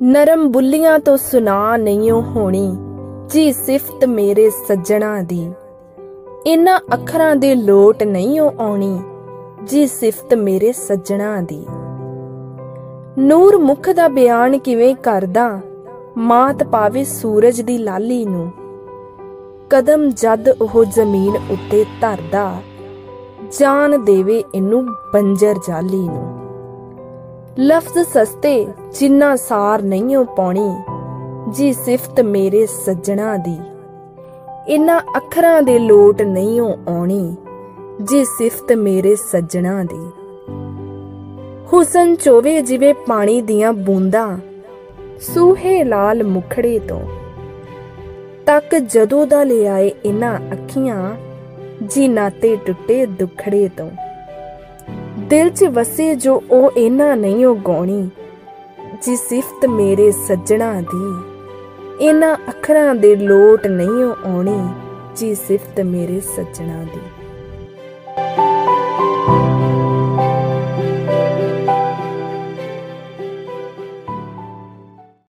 ਨਰਮ ਬੁੱਲੀਆਂ ਤੋਂ ਸੁਨਾ ਨਹੀਂਓ ਹੋਣੀ, ਜੀ ਸਿਫਤ ਮੇਰੇ ਸੱਜਣਾ ਦੀ। ਇਨ੍ਹਾਂ ਅੱਖਰਾਂ ਦੇ ਲੋਟ ਨਹੀਂਓ ਆਉਣੀ, ਜੀ ਸਿਫਤ ਮੇਰੇ ਸੱਜਣਾ ਦੀ। ਨੂਰ ਮੁਖ ਦਾ ਬਿਆਨ ਕਿਵੇਂ ਕਰਦਾ, ਮਾਤ ਪਾਵੇ ਸੂਰਜ ਦੀ ਲਾਲੀ ਨੂੰ। ਕਦਮ ਜਦ ਉਹ ਜ਼ਮੀਨ ਉੱਤੇ ਧਰਦਾ, ਜਾਨ ਦੇਵੇ ਇਹਨੂੰ ਬੰਜਰ ਜਾਲੀ ਨੂੰ। ਲਫ਼ਜ਼ ਸਸਤੇ ਜਿੰਨਾ ਸਾਰ ਨਹੀਂਓ ਪਾਉਣੀ, ਜੀ ਸਿਫਤ ਮੇਰੇ ਸੱਜਣਾ ਦੀ। ਇਨ੍ਹਾਂ ਅੱਖਰਾਂ ਦੇ ਲੋਟ ਨਹੀਂਓ ਆਉਣੀ, ਜੀ ਸਿਫਤ ਮੇਰੇ ਸੱਜਣਾ ਦੀ। ਹੁਸਨ ਚੋਵੇ ਜਿਵੇਂ ਪਾਣੀ ਦੀਆਂ ਬੂੰਦਾਂ, ਸੂਹੇ ਲਾਲ ਮੁਖੜੇ ਤੋਂ। ਤੱਕ ਜਦੋਂ ਦਾ ਲਿਆਏ ਇਨ੍ਹਾਂ ਅੱਖੀਆਂ, ਜੀ ਨਾਤੇ ਟੁੱਟੇ ਦੁਖੜੇ ਤੋਂ। ਦਿਲ 'ਚ ਵਸੇ ਜੋ ਉਹ ਇਨਾ ਨਹੀਂ ਉਹ ਗਾਉਣੀ, ਜੀ ਸਿਫਤ ਮੇਰੇ ਸੱਜਣਾ ਦੀ। ਇਨਾ ਅੱਖਰਾਂ ਦੇ ਲੋਟ ਨਹੀਂ ਉਹ ਆਉਣੀ, ਜੀ ਸਿਫਤ ਮੇਰੇ ਸੱਜਣਾ ਦੀ।